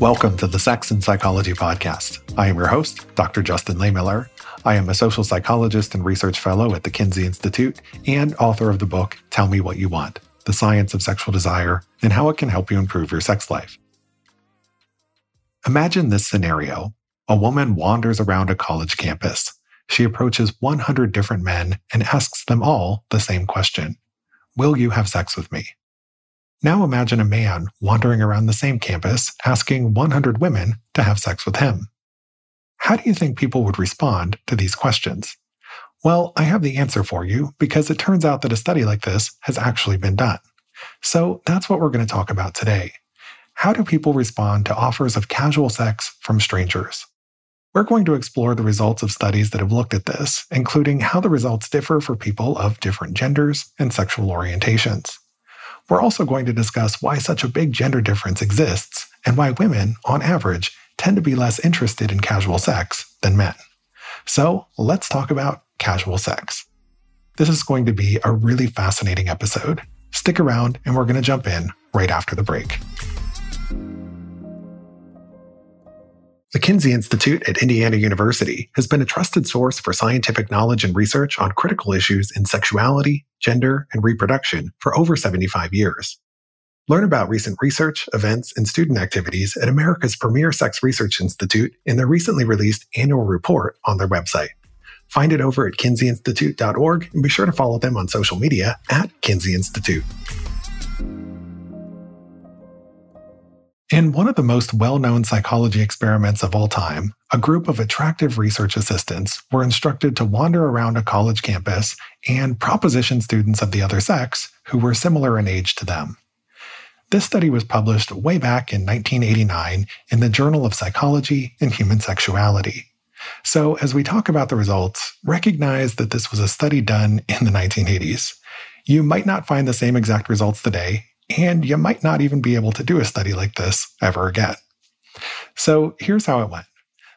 Welcome to the Sex and Psychology Podcast. I am your host, Dr. Justin Lehmiller. I am a social psychologist and research fellow at the Kinsey Institute and author of the book Tell Me What You Want The Science of Sexual Desire and How It Can Help You Improve Your Sex Life. Imagine this scenario a woman wanders around a college campus. She approaches 100 different men and asks them all the same question Will you have sex with me? Now imagine a man wandering around the same campus asking 100 women to have sex with him. How do you think people would respond to these questions? Well, I have the answer for you because it turns out that a study like this has actually been done. So that's what we're going to talk about today. How do people respond to offers of casual sex from strangers? We're going to explore the results of studies that have looked at this, including how the results differ for people of different genders and sexual orientations. We're also going to discuss why such a big gender difference exists and why women, on average, tend to be less interested in casual sex than men. So let's talk about casual sex. This is going to be a really fascinating episode. Stick around and we're going to jump in right after the break. The Kinsey Institute at Indiana University has been a trusted source for scientific knowledge and research on critical issues in sexuality, gender, and reproduction for over 75 years. Learn about recent research, events, and student activities at America's premier sex research institute in their recently released annual report on their website. Find it over at kinseyinstitute.org and be sure to follow them on social media at Kinsey Institute. In one of the most well known psychology experiments of all time, a group of attractive research assistants were instructed to wander around a college campus and proposition students of the other sex who were similar in age to them. This study was published way back in 1989 in the Journal of Psychology and Human Sexuality. So, as we talk about the results, recognize that this was a study done in the 1980s. You might not find the same exact results today, and you might not even be able to do a study like this ever again. So here's how it went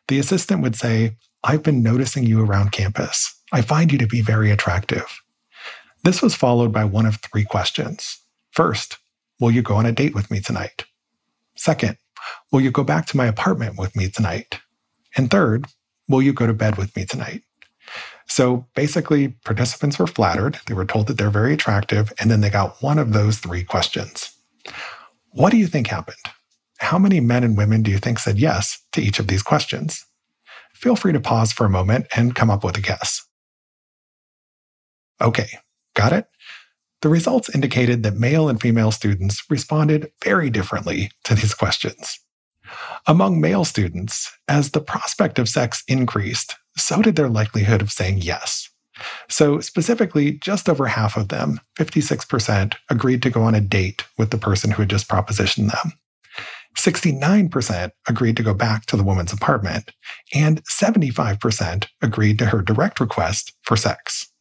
the assistant would say, I've been noticing you around campus. I find you to be very attractive. This was followed by one of three questions. First, will you go on a date with me tonight? Second, will you go back to my apartment with me tonight? And third, will you go to bed with me tonight? So basically, participants were flattered. They were told that they're very attractive, and then they got one of those three questions. What do you think happened? How many men and women do you think said yes to each of these questions? Feel free to pause for a moment and come up with a guess. Okay, got it? The results indicated that male and female students responded very differently to these questions. Among male students, as the prospect of sex increased, so did their likelihood of saying yes. So, specifically, just over half of them, 56%, agreed to go on a date with the person who had just propositioned them. 69% agreed to go back to the woman's apartment, and 75% agreed to her direct request for sex.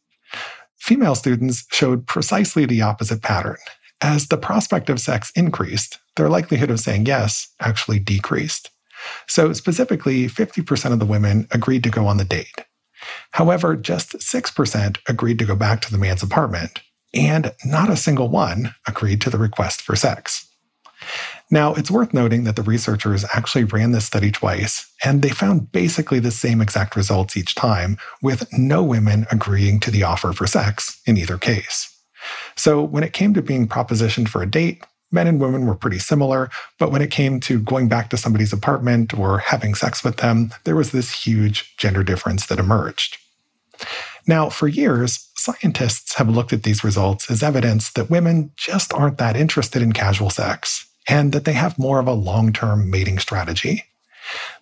Female students showed precisely the opposite pattern. As the prospect of sex increased, their likelihood of saying yes actually decreased. So, specifically, 50% of the women agreed to go on the date. However, just 6% agreed to go back to the man's apartment, and not a single one agreed to the request for sex. Now, it's worth noting that the researchers actually ran this study twice, and they found basically the same exact results each time, with no women agreeing to the offer for sex in either case. So, when it came to being propositioned for a date, men and women were pretty similar, but when it came to going back to somebody's apartment or having sex with them, there was this huge gender difference that emerged. Now, for years, scientists have looked at these results as evidence that women just aren't that interested in casual sex and that they have more of a long term mating strategy.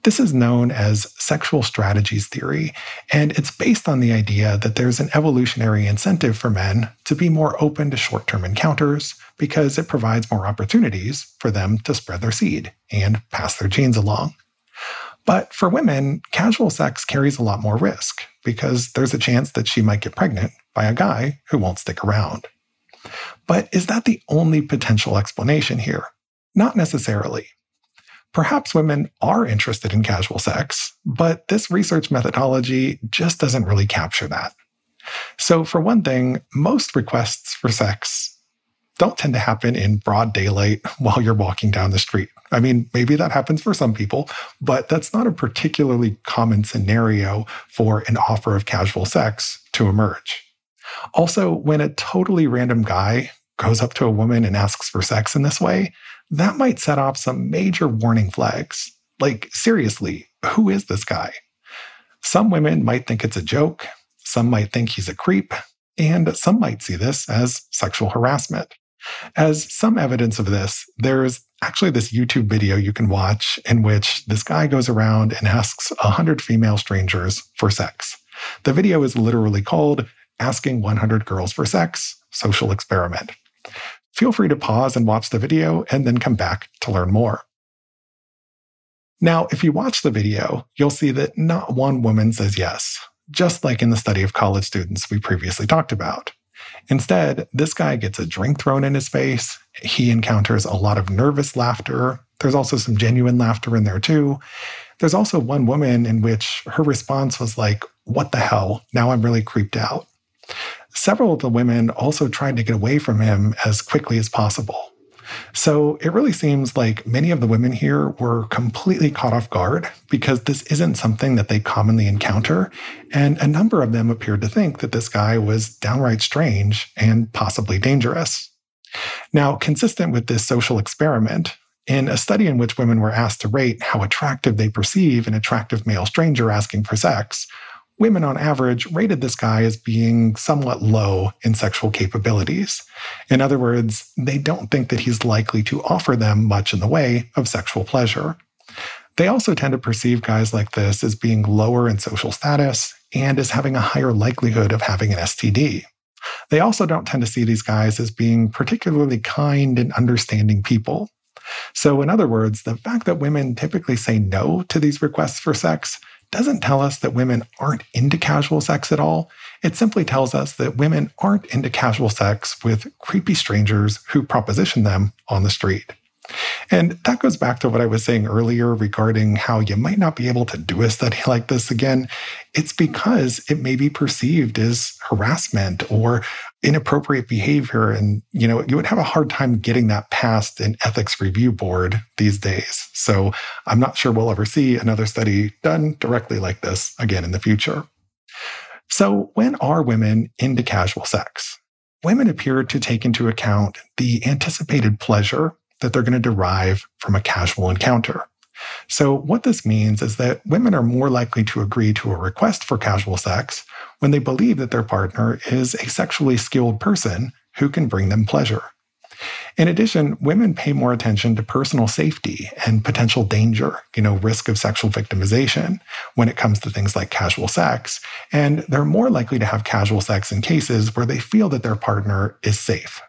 This is known as sexual strategies theory, and it's based on the idea that there's an evolutionary incentive for men to be more open to short term encounters because it provides more opportunities for them to spread their seed and pass their genes along. But for women, casual sex carries a lot more risk because there's a chance that she might get pregnant by a guy who won't stick around. But is that the only potential explanation here? Not necessarily. Perhaps women are interested in casual sex, but this research methodology just doesn't really capture that. So, for one thing, most requests for sex don't tend to happen in broad daylight while you're walking down the street. I mean, maybe that happens for some people, but that's not a particularly common scenario for an offer of casual sex to emerge. Also, when a totally random guy goes up to a woman and asks for sex in this way, that might set off some major warning flags. Like, seriously, who is this guy? Some women might think it's a joke, some might think he's a creep, and some might see this as sexual harassment. As some evidence of this, there's actually this YouTube video you can watch in which this guy goes around and asks 100 female strangers for sex. The video is literally called Asking 100 Girls for Sex Social Experiment. Feel free to pause and watch the video and then come back to learn more. Now, if you watch the video, you'll see that not one woman says yes, just like in the study of college students we previously talked about. Instead, this guy gets a drink thrown in his face. He encounters a lot of nervous laughter. There's also some genuine laughter in there, too. There's also one woman in which her response was like, What the hell? Now I'm really creeped out. Several of the women also tried to get away from him as quickly as possible. So it really seems like many of the women here were completely caught off guard because this isn't something that they commonly encounter. And a number of them appeared to think that this guy was downright strange and possibly dangerous. Now, consistent with this social experiment, in a study in which women were asked to rate how attractive they perceive an attractive male stranger asking for sex, women on average rated this guy as being somewhat low in sexual capabilities. In other words, they don't think that he's likely to offer them much in the way of sexual pleasure. They also tend to perceive guys like this as being lower in social status and as having a higher likelihood of having an STD. They also don't tend to see these guys as being particularly kind and understanding people. So, in other words, the fact that women typically say no to these requests for sex doesn't tell us that women aren't into casual sex at all. It simply tells us that women aren't into casual sex with creepy strangers who proposition them on the street. And that goes back to what I was saying earlier regarding how you might not be able to do a study like this again. It's because it may be perceived as harassment or inappropriate behavior. And, you know, you would have a hard time getting that past an ethics review board these days. So I'm not sure we'll ever see another study done directly like this again in the future. So when are women into casual sex? Women appear to take into account the anticipated pleasure that they're going to derive from a casual encounter. So, what this means is that women are more likely to agree to a request for casual sex when they believe that their partner is a sexually skilled person who can bring them pleasure. In addition, women pay more attention to personal safety and potential danger, you know, risk of sexual victimization when it comes to things like casual sex. And they're more likely to have casual sex in cases where they feel that their partner is safe.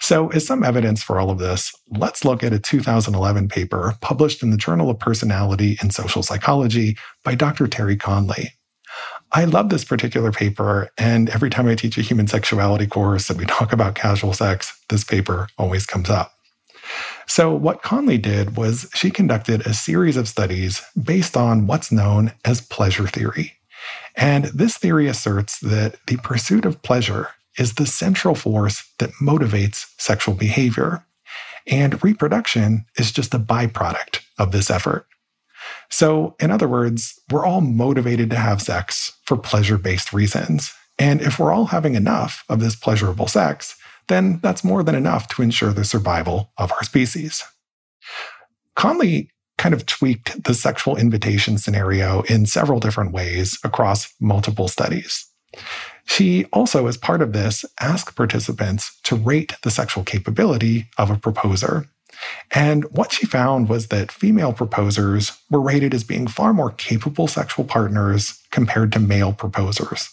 So, as some evidence for all of this, let's look at a 2011 paper published in the Journal of Personality and Social Psychology by Dr. Terri Conley. I love this particular paper, and every time I teach a human sexuality course and we talk about casual sex, this paper always comes up. So, what Conley did was she conducted a series of studies based on what's known as pleasure theory. And this theory asserts that the pursuit of pleasure is the central force that motivates sexual behavior. And reproduction is just a byproduct of this effort. So, in other words, we're all motivated to have sex for pleasure based reasons. And if we're all having enough of this pleasurable sex, then that's more than enough to ensure the survival of our species. Conley kind of tweaked the sexual invitation scenario in several different ways across multiple studies. She also, as part of this, asked participants to rate the sexual capability of a proposer. And what she found was that female proposers were rated as being far more capable sexual partners compared to male proposers.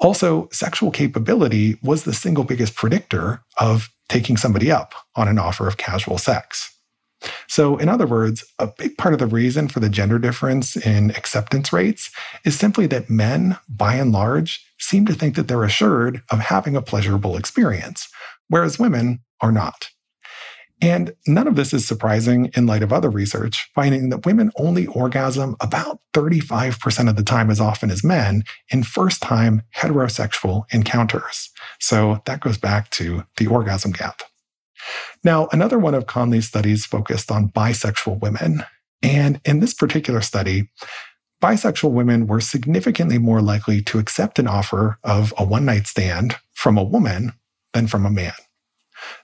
Also, sexual capability was the single biggest predictor of taking somebody up on an offer of casual sex. So, in other words, a big part of the reason for the gender difference in acceptance rates is simply that men, by and large, seem to think that they're assured of having a pleasurable experience, whereas women are not. And none of this is surprising in light of other research, finding that women only orgasm about 35% of the time as often as men in first time heterosexual encounters. So that goes back to the orgasm gap. Now, another one of Conley's studies focused on bisexual women. And in this particular study, bisexual women were significantly more likely to accept an offer of a one night stand from a woman than from a man.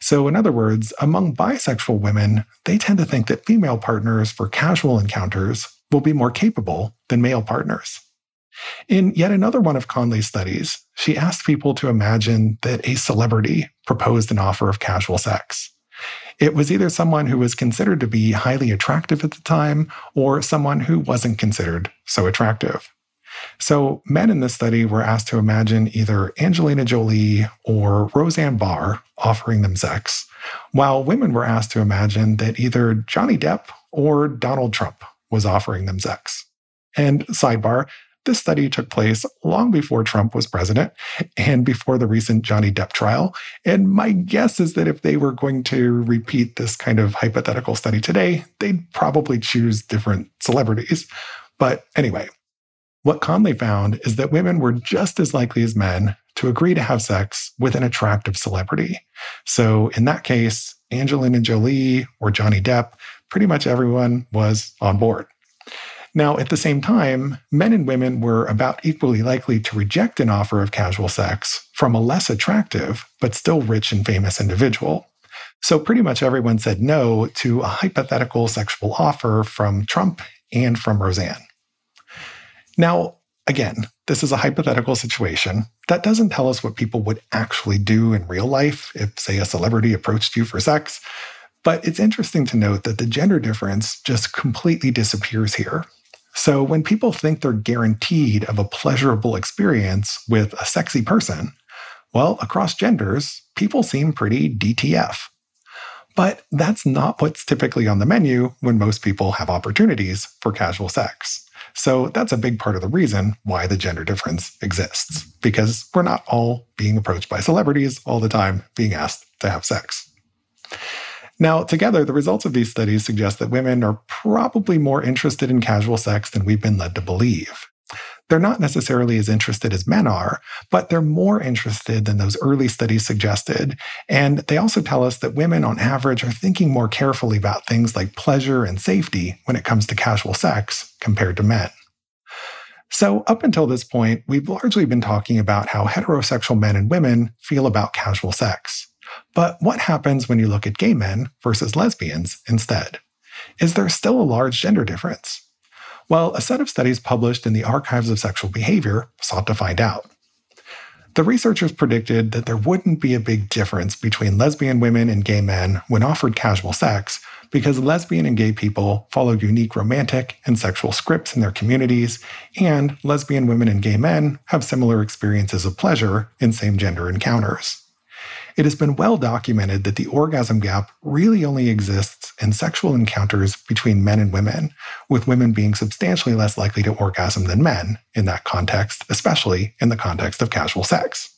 So, in other words, among bisexual women, they tend to think that female partners for casual encounters will be more capable than male partners. In yet another one of Conley's studies, she asked people to imagine that a celebrity proposed an offer of casual sex. It was either someone who was considered to be highly attractive at the time or someone who wasn't considered so attractive. So, men in this study were asked to imagine either Angelina Jolie or Roseanne Barr offering them sex, while women were asked to imagine that either Johnny Depp or Donald Trump was offering them sex. And sidebar, this study took place long before Trump was president and before the recent Johnny Depp trial. And my guess is that if they were going to repeat this kind of hypothetical study today, they'd probably choose different celebrities. But anyway, what Conley found is that women were just as likely as men to agree to have sex with an attractive celebrity. So in that case, Angelina Jolie or Johnny Depp, pretty much everyone was on board. Now, at the same time, men and women were about equally likely to reject an offer of casual sex from a less attractive, but still rich and famous individual. So, pretty much everyone said no to a hypothetical sexual offer from Trump and from Roseanne. Now, again, this is a hypothetical situation. That doesn't tell us what people would actually do in real life if, say, a celebrity approached you for sex. But it's interesting to note that the gender difference just completely disappears here. So when people think they're guaranteed of a pleasurable experience with a sexy person, well, across genders, people seem pretty DTF. But that's not what's typically on the menu when most people have opportunities for casual sex. So that's a big part of the reason why the gender difference exists, because we're not all being approached by celebrities all the time being asked to have sex. Now, together, the results of these studies suggest that women are probably more interested in casual sex than we've been led to believe. They're not necessarily as interested as men are, but they're more interested than those early studies suggested. And they also tell us that women, on average, are thinking more carefully about things like pleasure and safety when it comes to casual sex compared to men. So, up until this point, we've largely been talking about how heterosexual men and women feel about casual sex. But what happens when you look at gay men versus lesbians instead? Is there still a large gender difference? Well, a set of studies published in the Archives of Sexual Behavior sought to find out. The researchers predicted that there wouldn't be a big difference between lesbian women and gay men when offered casual sex because lesbian and gay people follow unique romantic and sexual scripts in their communities, and lesbian women and gay men have similar experiences of pleasure in same gender encounters. It has been well documented that the orgasm gap really only exists in sexual encounters between men and women, with women being substantially less likely to orgasm than men in that context, especially in the context of casual sex.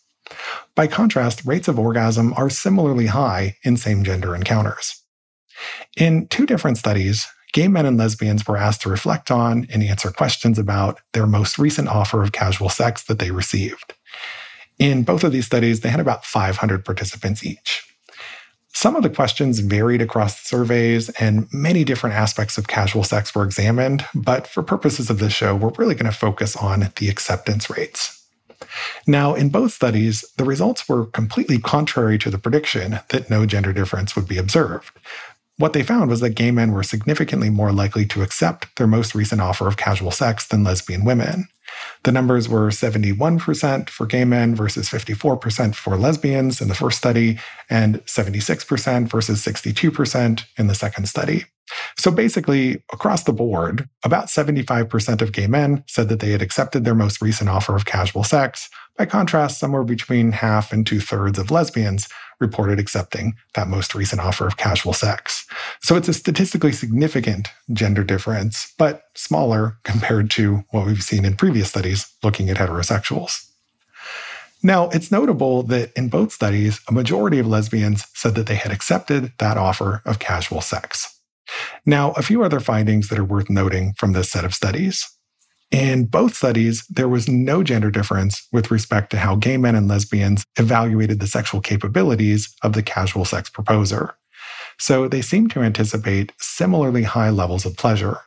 By contrast, rates of orgasm are similarly high in same gender encounters. In two different studies, gay men and lesbians were asked to reflect on and answer questions about their most recent offer of casual sex that they received. In both of these studies, they had about 500 participants each. Some of the questions varied across surveys, and many different aspects of casual sex were examined, but for purposes of this show, we're really going to focus on the acceptance rates. Now, in both studies, the results were completely contrary to the prediction that no gender difference would be observed. What they found was that gay men were significantly more likely to accept their most recent offer of casual sex than lesbian women. The numbers were 71% for gay men versus 54% for lesbians in the first study, and 76% versus 62% in the second study. So basically, across the board, about 75% of gay men said that they had accepted their most recent offer of casual sex. By contrast, somewhere between half and two thirds of lesbians reported accepting that most recent offer of casual sex. So it's a statistically significant gender difference, but smaller compared to what we've seen in previous studies looking at heterosexuals. Now, it's notable that in both studies, a majority of lesbians said that they had accepted that offer of casual sex. Now, a few other findings that are worth noting from this set of studies. In both studies, there was no gender difference with respect to how gay men and lesbians evaluated the sexual capabilities of the casual sex proposer. So they seem to anticipate similarly high levels of pleasure.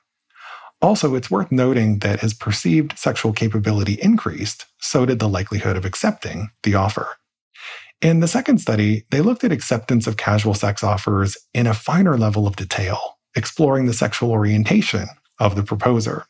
Also, it's worth noting that as perceived sexual capability increased, so did the likelihood of accepting the offer. In the second study, they looked at acceptance of casual sex offers in a finer level of detail, exploring the sexual orientation of the proposer.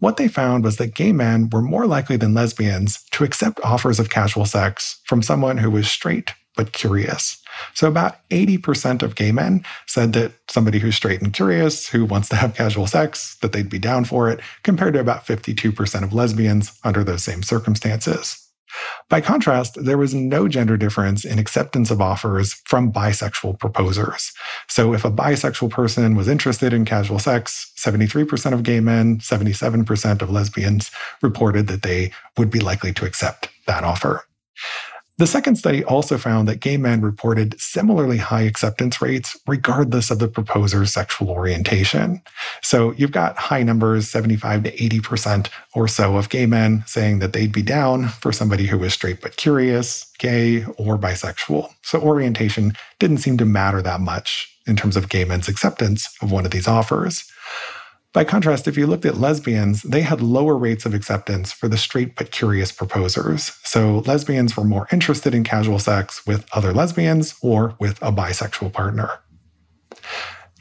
What they found was that gay men were more likely than lesbians to accept offers of casual sex from someone who was straight but curious. So, about 80% of gay men said that somebody who's straight and curious, who wants to have casual sex, that they'd be down for it, compared to about 52% of lesbians under those same circumstances. By contrast, there was no gender difference in acceptance of offers from bisexual proposers. So if a bisexual person was interested in casual sex, 73% of gay men, 77% of lesbians reported that they would be likely to accept that offer. The second study also found that gay men reported similarly high acceptance rates regardless of the proposer's sexual orientation. So you've got high numbers, 75 to 80% or so of gay men saying that they'd be down for somebody who was straight but curious, gay, or bisexual. So orientation didn't seem to matter that much in terms of gay men's acceptance of one of these offers. By contrast, if you looked at lesbians, they had lower rates of acceptance for the straight but curious proposers. So lesbians were more interested in casual sex with other lesbians or with a bisexual partner.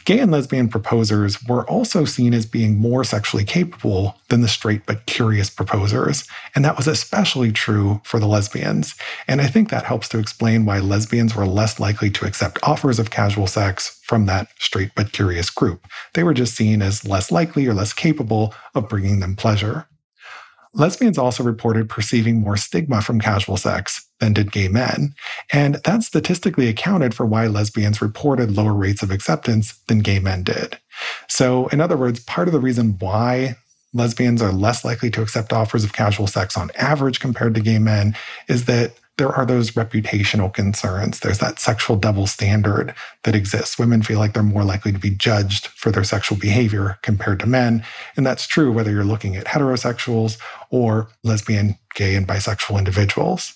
Gay and lesbian proposers were also seen as being more sexually capable than the straight but curious proposers, and that was especially true for the lesbians. And I think that helps to explain why lesbians were less likely to accept offers of casual sex from that straight but curious group. They were just seen as less likely or less capable of bringing them pleasure. Lesbians also reported perceiving more stigma from casual sex than did gay men, and that statistically accounted for why lesbians reported lower rates of acceptance than gay men did. So, in other words, part of the reason why lesbians are less likely to accept offers of casual sex on average compared to gay men is that there are those reputational concerns. There's that sexual double standard that exists. Women feel like they're more likely to be judged for their sexual behavior compared to men. And that's true whether you're looking at heterosexuals or lesbian, gay, and bisexual individuals.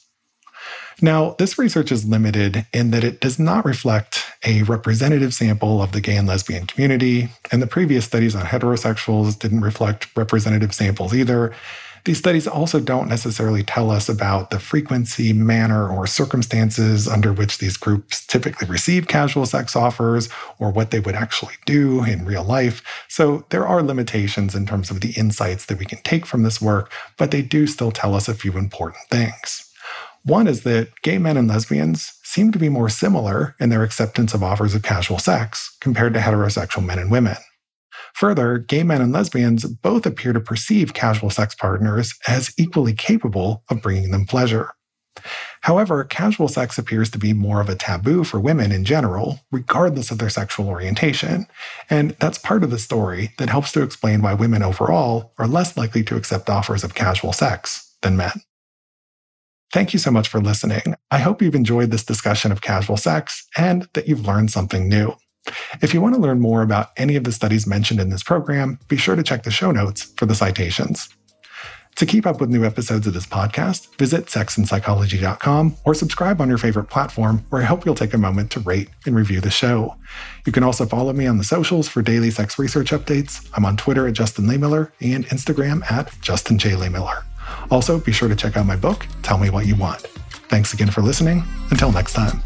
Now, this research is limited in that it does not reflect a representative sample of the gay and lesbian community, and the previous studies on heterosexuals didn't reflect representative samples either. These studies also don't necessarily tell us about the frequency, manner, or circumstances under which these groups typically receive casual sex offers or what they would actually do in real life. So there are limitations in terms of the insights that we can take from this work, but they do still tell us a few important things. One is that gay men and lesbians seem to be more similar in their acceptance of offers of casual sex compared to heterosexual men and women. Further, gay men and lesbians both appear to perceive casual sex partners as equally capable of bringing them pleasure. However, casual sex appears to be more of a taboo for women in general, regardless of their sexual orientation. And that's part of the story that helps to explain why women overall are less likely to accept offers of casual sex than men. Thank you so much for listening. I hope you've enjoyed this discussion of casual sex and that you've learned something new. If you want to learn more about any of the studies mentioned in this program, be sure to check the show notes for the citations. To keep up with new episodes of this podcast, visit sexandpsychology.com or subscribe on your favorite platform, where I hope you'll take a moment to rate and review the show. You can also follow me on the socials for daily sex research updates. I'm on Twitter at Justin Lehmiller and Instagram at Justin J. Also, be sure to check out my book, Tell Me What You Want. Thanks again for listening. Until next time.